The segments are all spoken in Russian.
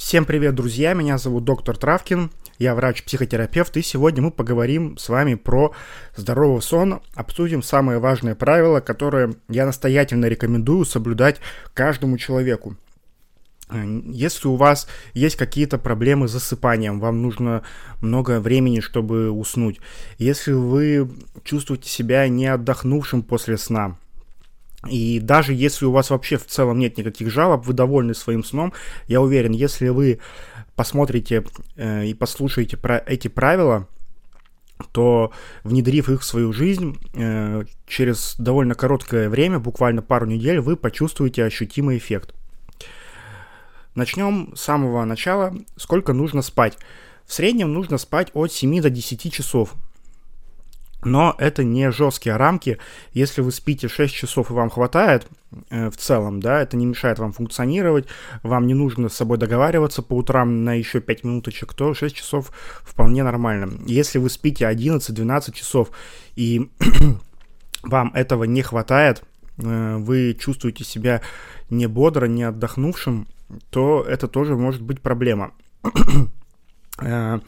Всем привет, друзья! Меня зовут доктор Травкин, я врач-психотерапевт, и сегодня мы поговорим с вами про здоровый сон, обсудим самые важные правила, которые я настоятельно рекомендую соблюдать каждому человеку. Если у вас есть какие-то проблемы с засыпанием, вам нужно много времени, чтобы уснуть. Если вы чувствуете себя не отдохнувшим после сна, и даже если у вас вообще в целом нет никаких жалоб, вы довольны своим сном, я уверен, если вы посмотрите э, и послушаете про эти правила, то внедрив их в свою жизнь, э, через довольно короткое время, буквально пару недель, вы почувствуете ощутимый эффект. Начнем с самого начала. Сколько нужно спать? В среднем нужно спать от 7 до 10 часов. Но это не жесткие рамки. Если вы спите 6 часов и вам хватает э, в целом, да, это не мешает вам функционировать, вам не нужно с собой договариваться по утрам на еще 5 минуточек, то 6 часов вполне нормально. Если вы спите 11-12 часов и вам этого не хватает, э, вы чувствуете себя не бодро, не отдохнувшим, то это тоже может быть проблема. Э,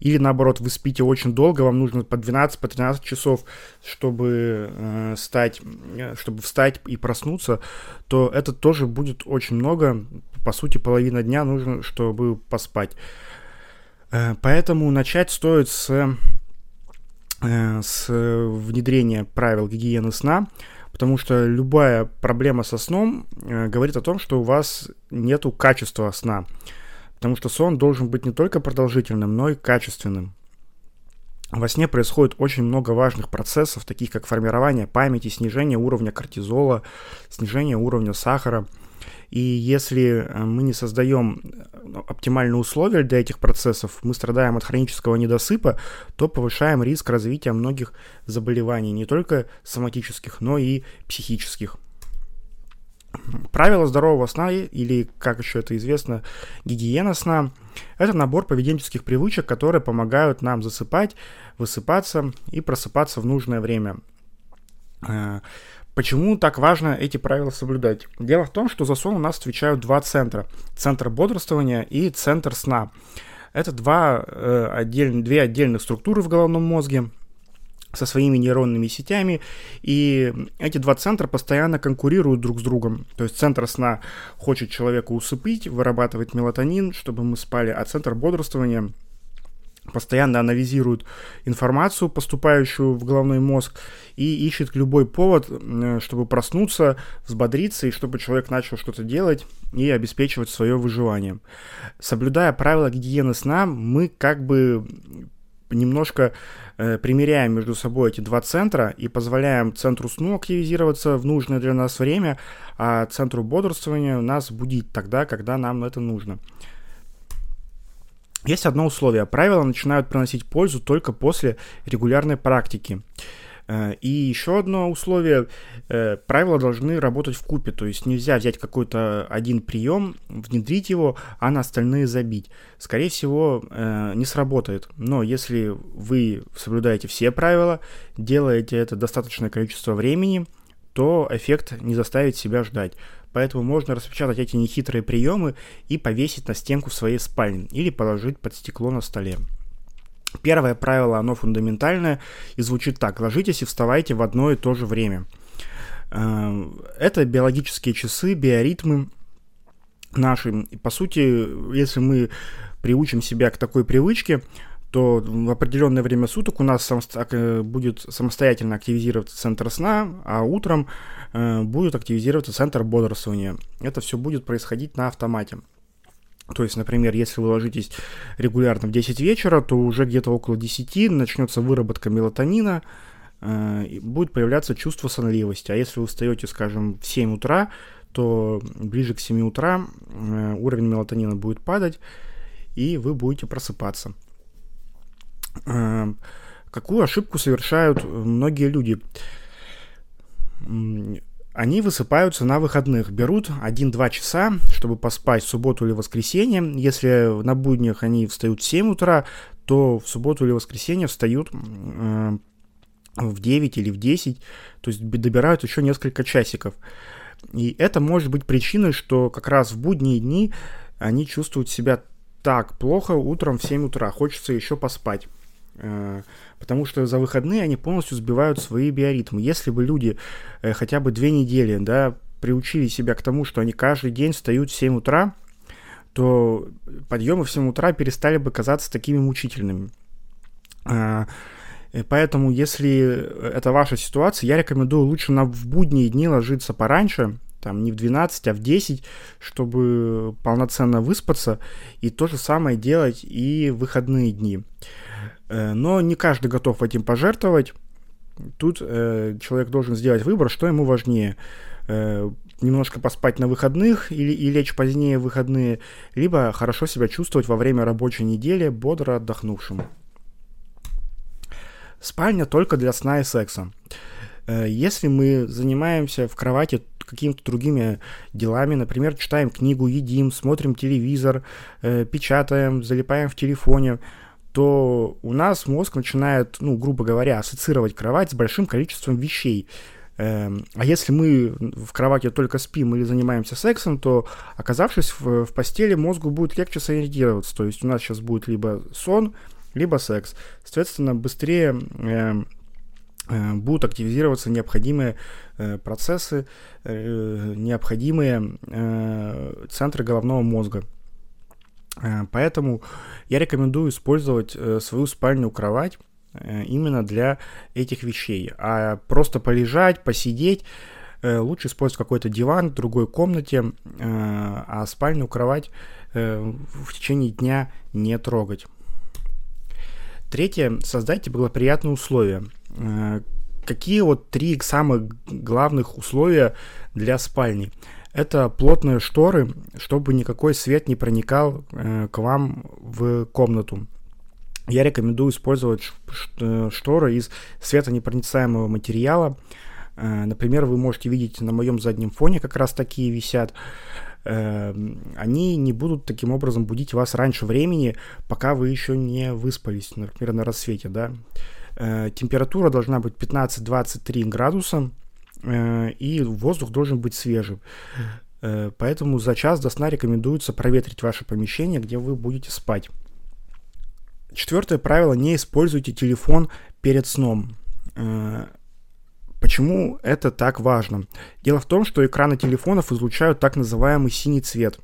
или наоборот, вы спите очень долго, вам нужно по 12, по 13 часов, чтобы э, стать, э, чтобы встать и проснуться, то это тоже будет очень много. По сути, половина дня нужно, чтобы поспать. Поэтому начать стоит с, с внедрения правил гигиены сна, потому что любая проблема со сном говорит о том, что у вас нету качества сна. Потому что сон должен быть не только продолжительным, но и качественным. Во сне происходит очень много важных процессов, таких как формирование памяти, снижение уровня кортизола, снижение уровня сахара. И если э, мы не создаем э, оптимальные условия для этих процессов, мы страдаем от хронического недосыпа, то повышаем риск развития многих заболеваний, не только соматических, но и психических. Правила здорового сна, или, как еще это известно, гигиена сна, это набор поведенческих привычек, которые помогают нам засыпать, высыпаться и просыпаться в нужное время. Э, почему так важно эти правила соблюдать? Дело в том, что за сон у нас отвечают два центра. Центр бодрствования и центр сна. Это два, э, отдель, две отдельных структуры в головном мозге – со своими нейронными сетями, и эти два центра постоянно конкурируют друг с другом. То есть центр сна хочет человека усыпить, вырабатывает мелатонин, чтобы мы спали, а центр бодрствования постоянно анализирует информацию, поступающую в головной мозг, и ищет любой повод, чтобы проснуться, взбодриться, и чтобы человек начал что-то делать и обеспечивать свое выживание. Соблюдая правила гигиены сна, мы как бы немножко э, примеряем между собой эти два центра и позволяем центру сну активизироваться в нужное для нас время, а центру бодрствования нас будить тогда, когда нам это нужно. Есть одно условие. Правила начинают приносить пользу только после регулярной практики. Э, и еще одно условие, э, правила должны работать в купе, то есть нельзя взять какой-то один прием, внедрить его, а на остальные забить. Скорее всего, э, не сработает, но если вы соблюдаете все правила, делаете это достаточное количество времени, то эффект не заставит себя ждать. Поэтому можно распечатать эти нехитрые приемы и повесить на стенку в своей спальне или положить под стекло на столе. Первое правило, оно фундаментальное и звучит так. Ложитесь и вставайте в одно и то же время. Э, это биологические часы, биоритмы наши. И, по сути, если мы приучим себя к такой привычке, то в определенное время суток у нас э, будет самостоятельно активизироваться центр сна, а утром э, будет активизироваться центр бодрствования. Это все будет происходить на автомате. То есть, например, если вы ложитесь регулярно в 10 вечера, то уже где-то около 10 начнется выработка мелатонина, э, будет появляться чувство сонливости. А если вы встаете, скажем, в 7 утра, то ближе к 7 утра э, уровень мелатонина будет падать, и вы будете просыпаться. Э, какую ошибку совершают многие люди? Они высыпаются на выходных, берут 1-2 часа, чтобы поспать в субботу или воскресенье. Если на буднях они встают в 7 утра, то в субботу или воскресенье встают э, в 9 или в 10, то есть добирают еще несколько часиков. И это может быть причиной, что как раз в будние дни они чувствуют себя так плохо утром в 7 утра, хочется еще поспать. Э, потому что за выходные они полностью сбивают свои биоритмы. Если бы люди э, хотя бы две недели, да, приучили себя к тому, что они каждый день встают в 7 утра, то подъемы в 7 утра перестали бы казаться такими мучительными. Э, поэтому, если это ваша ситуация, я рекомендую лучше на в будние дни ложиться пораньше, там не в 12, а в 10, чтобы полноценно выспаться, и то же самое делать и в выходные дни. Э, но не каждый готов этим пожертвовать. Тут э, человек должен сделать выбор, что ему важнее. Э, немножко поспать на выходных или и лечь позднее в выходные, либо хорошо себя чувствовать во время рабочей недели, бодро отдохнувшим. Спальня только для сна и секса. Если мы занимаемся в кровати какими-то другими делами, например, читаем книгу, едим, смотрим телевизор, печатаем, залипаем в телефоне, то у нас мозг начинает, ну, грубо говоря, ассоциировать кровать с большим количеством вещей. Эм, а если мы в кровати только спим или занимаемся сексом, то, оказавшись в, в постели, мозгу будет легче сориентироваться. То есть у нас сейчас будет либо сон, либо секс. Соответственно, быстрее э, э, будут активизироваться необходимые э, процессы, э, необходимые э, центры головного мозга. Э, поэтому я рекомендую использовать э, свою спальню кровать э, именно для этих вещей. А просто полежать, посидеть, лучше использовать какой-то диван в другой комнате, а спальню кровать в течение дня не трогать. Третье. Создайте благоприятные условия. Какие вот три самых главных условия для спальни? Это плотные шторы, чтобы никакой свет не проникал э, к вам в комнату. Я рекомендую использовать э, шторы из светонепроницаемого материала. Э, например, вы можете видеть на моем заднем фоне как раз такие висят. Э, они не будут таким образом будить вас раньше времени, пока вы еще не выспались, например, на рассвете. Да? Э, температура должна быть 15-23 градуса и воздух должен быть свежим. Э, поэтому за час до сна рекомендуется проветрить ваше помещение, где вы будете спать. Четвертое правило – не используйте телефон перед сном. Э, почему это так важно? Дело в том, что экраны телефонов излучают так называемый синий цвет.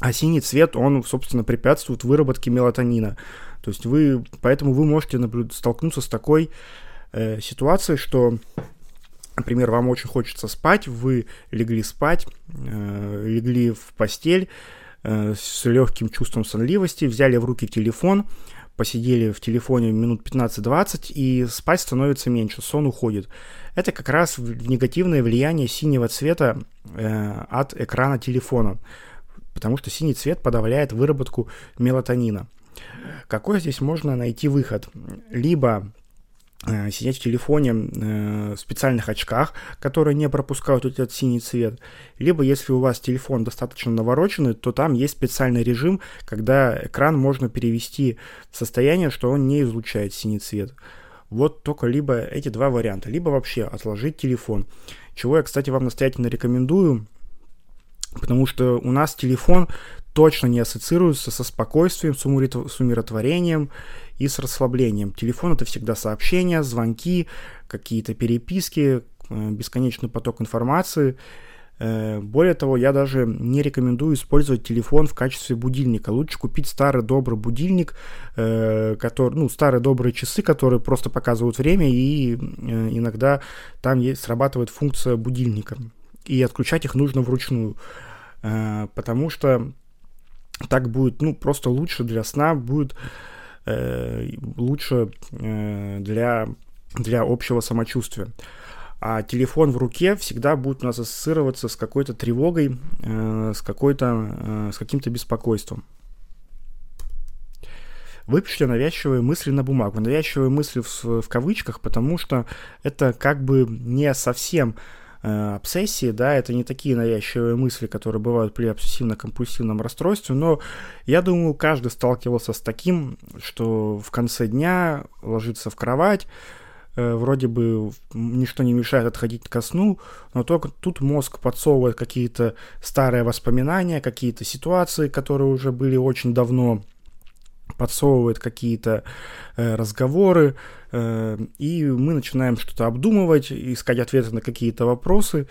А синий цвет, он, собственно, препятствует выработке мелатонина. То есть вы, поэтому вы можете наблюд- столкнуться с такой э, ситуацией, что Например, вам очень хочется спать, вы легли спать, э, легли в постель э, с легким чувством сонливости, взяли в руки телефон, посидели в телефоне минут 15-20, и спать становится меньше, сон уходит. Это как раз негативное влияние синего цвета э, от экрана телефона, потому что синий цвет подавляет выработку мелатонина. Какой здесь можно найти выход? Либо сидеть в телефоне э, в специальных очках, которые не пропускают этот синий цвет. Либо если у вас телефон достаточно навороченный, то там есть специальный режим, когда экран можно перевести в состояние, что он не излучает синий цвет. Вот только либо эти два варианта, либо вообще отложить телефон. Чего я, кстати, вам настоятельно рекомендую, потому что у нас телефон точно не ассоциируется со спокойствием, с умиротворением и с расслаблением. Телефон это всегда сообщения, звонки, какие-то переписки, э, бесконечный поток информации. Э, более того, я даже не рекомендую использовать телефон в качестве будильника. Лучше купить старый добрый будильник, э, который, ну, старые добрые часы, которые просто показывают время, и иногда там есть, срабатывает функция будильника. И отключать их нужно вручную. Потому что так будет, ну, просто лучше для сна, будет э, лучше э, для, для общего самочувствия. А телефон в руке всегда будет у нас ассоциироваться с какой-то тревогой, э, с, какой-то, э, с каким-то беспокойством. Выпишите навязчивые мысли на бумагу. Навязчивые мысли в, в кавычках, потому что это как бы не совсем обсессии, да, это не такие навязчивые мысли, которые бывают при обсессивно-компульсивном расстройстве, но я думаю, каждый сталкивался с таким, что в конце дня ложится в кровать, э, вроде бы ничто не мешает отходить ко сну, но только тут мозг подсовывает какие-то старые воспоминания, какие-то ситуации, которые уже были очень давно, подсовывает какие-то э, разговоры, э, и мы начинаем что-то обдумывать, искать ответы на какие-то вопросы,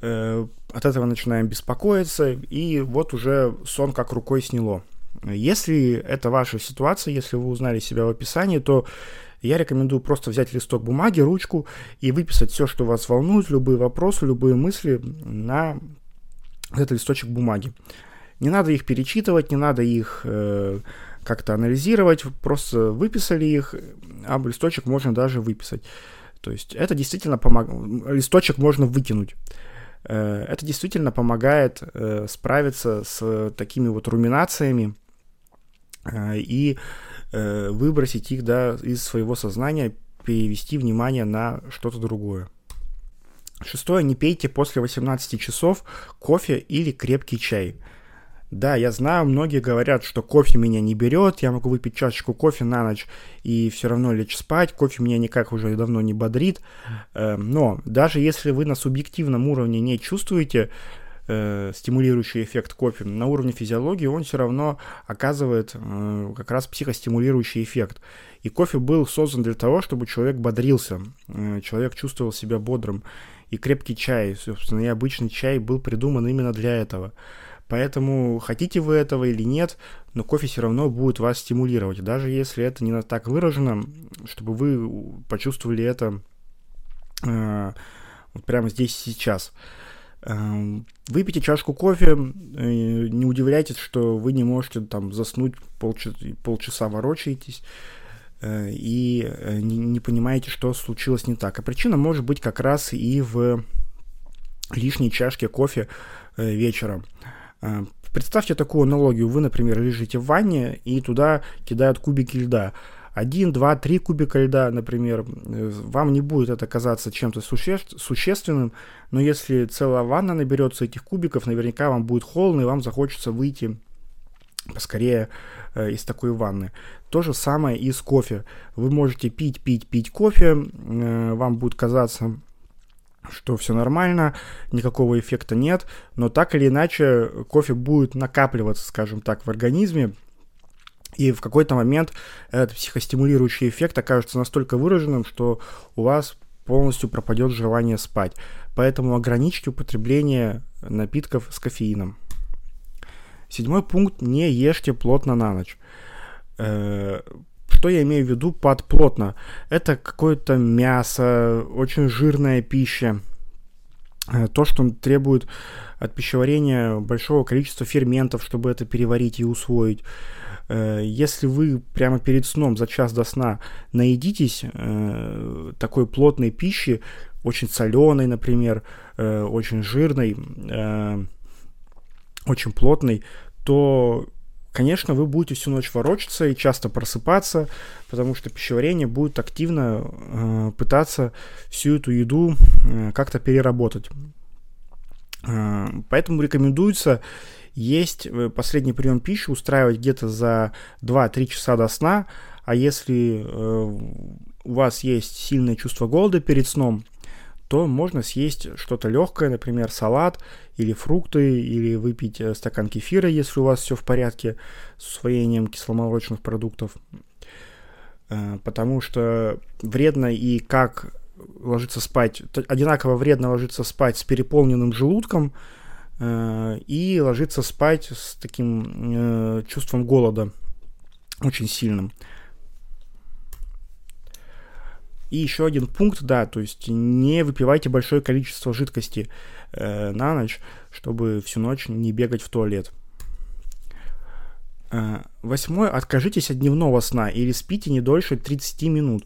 э, от этого начинаем беспокоиться, и вот уже сон как рукой сняло. Если это ваша ситуация, если вы узнали себя в описании, то я рекомендую просто взять листок бумаги, ручку и выписать все, что вас волнует, любые вопросы, любые мысли на этот листочек бумаги. Не надо их перечитывать, не надо их э, как-то анализировать, просто выписали их, а листочек можно даже выписать. То есть это действительно помогает, листочек можно выкинуть. Э, это действительно помогает э, справиться с такими вот руминациями э, и выбросить их да, из своего сознания, перевести внимание на что-то другое. Шестое, не пейте после 18 часов кофе или крепкий чай. Да, я знаю, многие говорят, что кофе меня не берет, я могу выпить чашечку кофе на ночь и все равно лечь спать, кофе меня никак уже давно не бодрит. Э, но даже если вы на субъективном уровне не чувствуете э, стимулирующий эффект кофе, на уровне физиологии он все равно оказывает э, как раз психостимулирующий эффект. И кофе был создан для того, чтобы человек бодрился, человек чувствовал себя бодрым. И крепкий чай, собственно, и обычный чай был придуман именно для этого. Поэтому хотите вы этого или нет, но кофе все равно будет вас стимулировать, даже если это не так выражено, чтобы вы почувствовали это э, вот прямо здесь сейчас. Э, выпейте чашку кофе, э, не удивляйтесь, что вы не можете там заснуть полчаса, полчаса ворочаетесь э, и э, не, не понимаете, что случилось не так. А причина может быть как раз и в лишней чашке кофе э, вечером. А, представьте такую аналогию. Вы, например, лежите в ванне и туда кидают кубики льда. Один, два, три кубика льда, например, вам не будет это казаться чем-то суще существенным, но если целая ванна наберется этих кубиков, наверняка вам будет холодно и вам захочется выйти поскорее э, из такой ванны. То же самое и с кофе. Вы можете пить, пить, пить кофе, э, вам будет казаться что все нормально, никакого эффекта нет, но так или иначе кофе будет накапливаться, скажем так, в организме, и в какой-то момент этот психостимулирующий эффект окажется настолько выраженным, что у вас полностью пропадет желание спать. Поэтому ограничьте употребление напитков с кофеином. Седьмой пункт. Не ешьте плотно на ночь. Что я имею в виду под плотно? Это какое-то мясо, очень жирная пища, э, то, что требует от пищеварения большого количества ферментов, чтобы это переварить и усвоить. Э, если вы прямо перед сном за час до сна наедитесь э, такой плотной пищи, очень соленой, например, очень жирной, очень плотной, то конечно, вы будете всю ночь ворочаться и часто просыпаться, потому что пищеварение будет активно э, пытаться всю эту еду э, как-то переработать. Э, поэтому рекомендуется есть э, последний прием пищи, устраивать где-то за 2-3 часа до сна, а если э, у вас есть сильное чувство голода перед сном, то можно съесть что-то легкое, например, салат или фрукты, или выпить э, стакан кефира, если у вас все в порядке с усвоением кисломолочных продуктов. Э, потому что вредно и как ложиться спать, одинаково вредно ложиться спать с переполненным желудком э, и ложиться спать с таким чувством голода очень сильным. И еще один пункт, да, то есть не выпивайте большое количество жидкости э, на ночь, чтобы всю ночь не бегать в туалет. Э, восьмое. Откажитесь от дневного сна или спите не дольше 30 минут.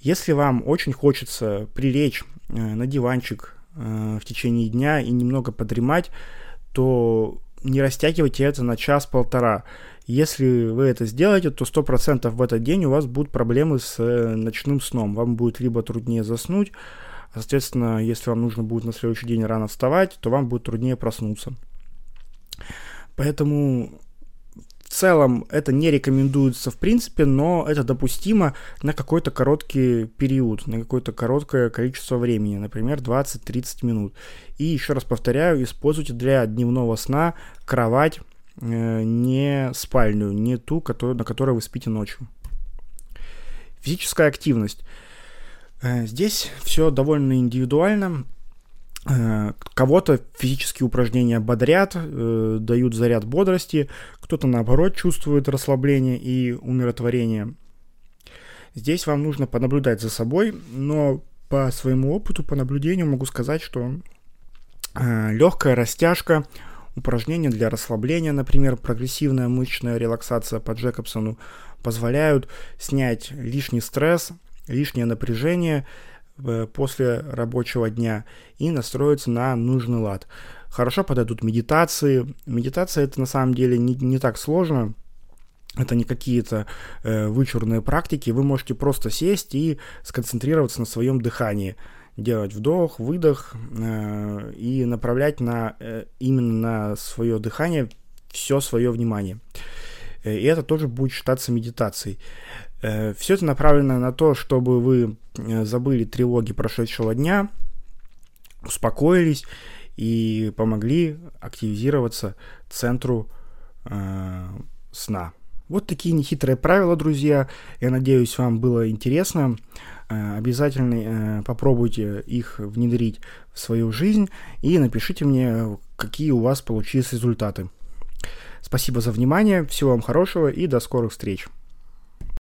Если вам очень хочется прилечь э, на диванчик э, в течение дня и немного подремать, то не растягивайте это на час-полтора. Если вы это сделаете, то 100% в этот день у вас будут проблемы с э, ночным сном. Вам будет либо труднее заснуть, а, соответственно, если вам нужно будет на следующий день рано вставать, то вам будет труднее проснуться. Поэтому целом это не рекомендуется в принципе, но это допустимо на какой-то короткий период, на какое-то короткое количество времени, например, 20-30 минут. И еще раз повторяю, используйте для дневного сна кровать, э, не спальню, не ту, на которой вы спите ночью. Физическая активность. Э, здесь все довольно индивидуально. Э, кого-то физические упражнения бодрят, э, дают заряд бодрости, кто-то наоборот чувствует расслабление и умиротворение. Здесь вам нужно понаблюдать за собой, но по своему опыту, по наблюдению могу сказать, что э, легкая растяжка, упражнения для расслабления, например, прогрессивная мышечная релаксация по Джекобсону, позволяют снять лишний стресс, лишнее напряжение, после рабочего дня и настроиться на нужный лад. Хорошо подойдут медитации. Медитация это на самом деле не, не так сложно. Это не какие-то э, вычурные практики. Вы можете просто сесть и сконцентрироваться на своем дыхании. Делать вдох, выдох э, и направлять на, э, именно на свое дыхание все свое внимание. Э, и это тоже будет считаться медитацией. Э, Все это направлено на то, чтобы вы э, забыли тревоги прошедшего дня, успокоились и помогли активизироваться центру э, сна. Вот такие нехитрые правила, друзья. Я надеюсь, вам было интересно. Э, обязательно попробуйте их внедрить в свою жизнь и напишите мне, какие у вас получились результаты. Спасибо за внимание, всего вам хорошего и до скорых встреч.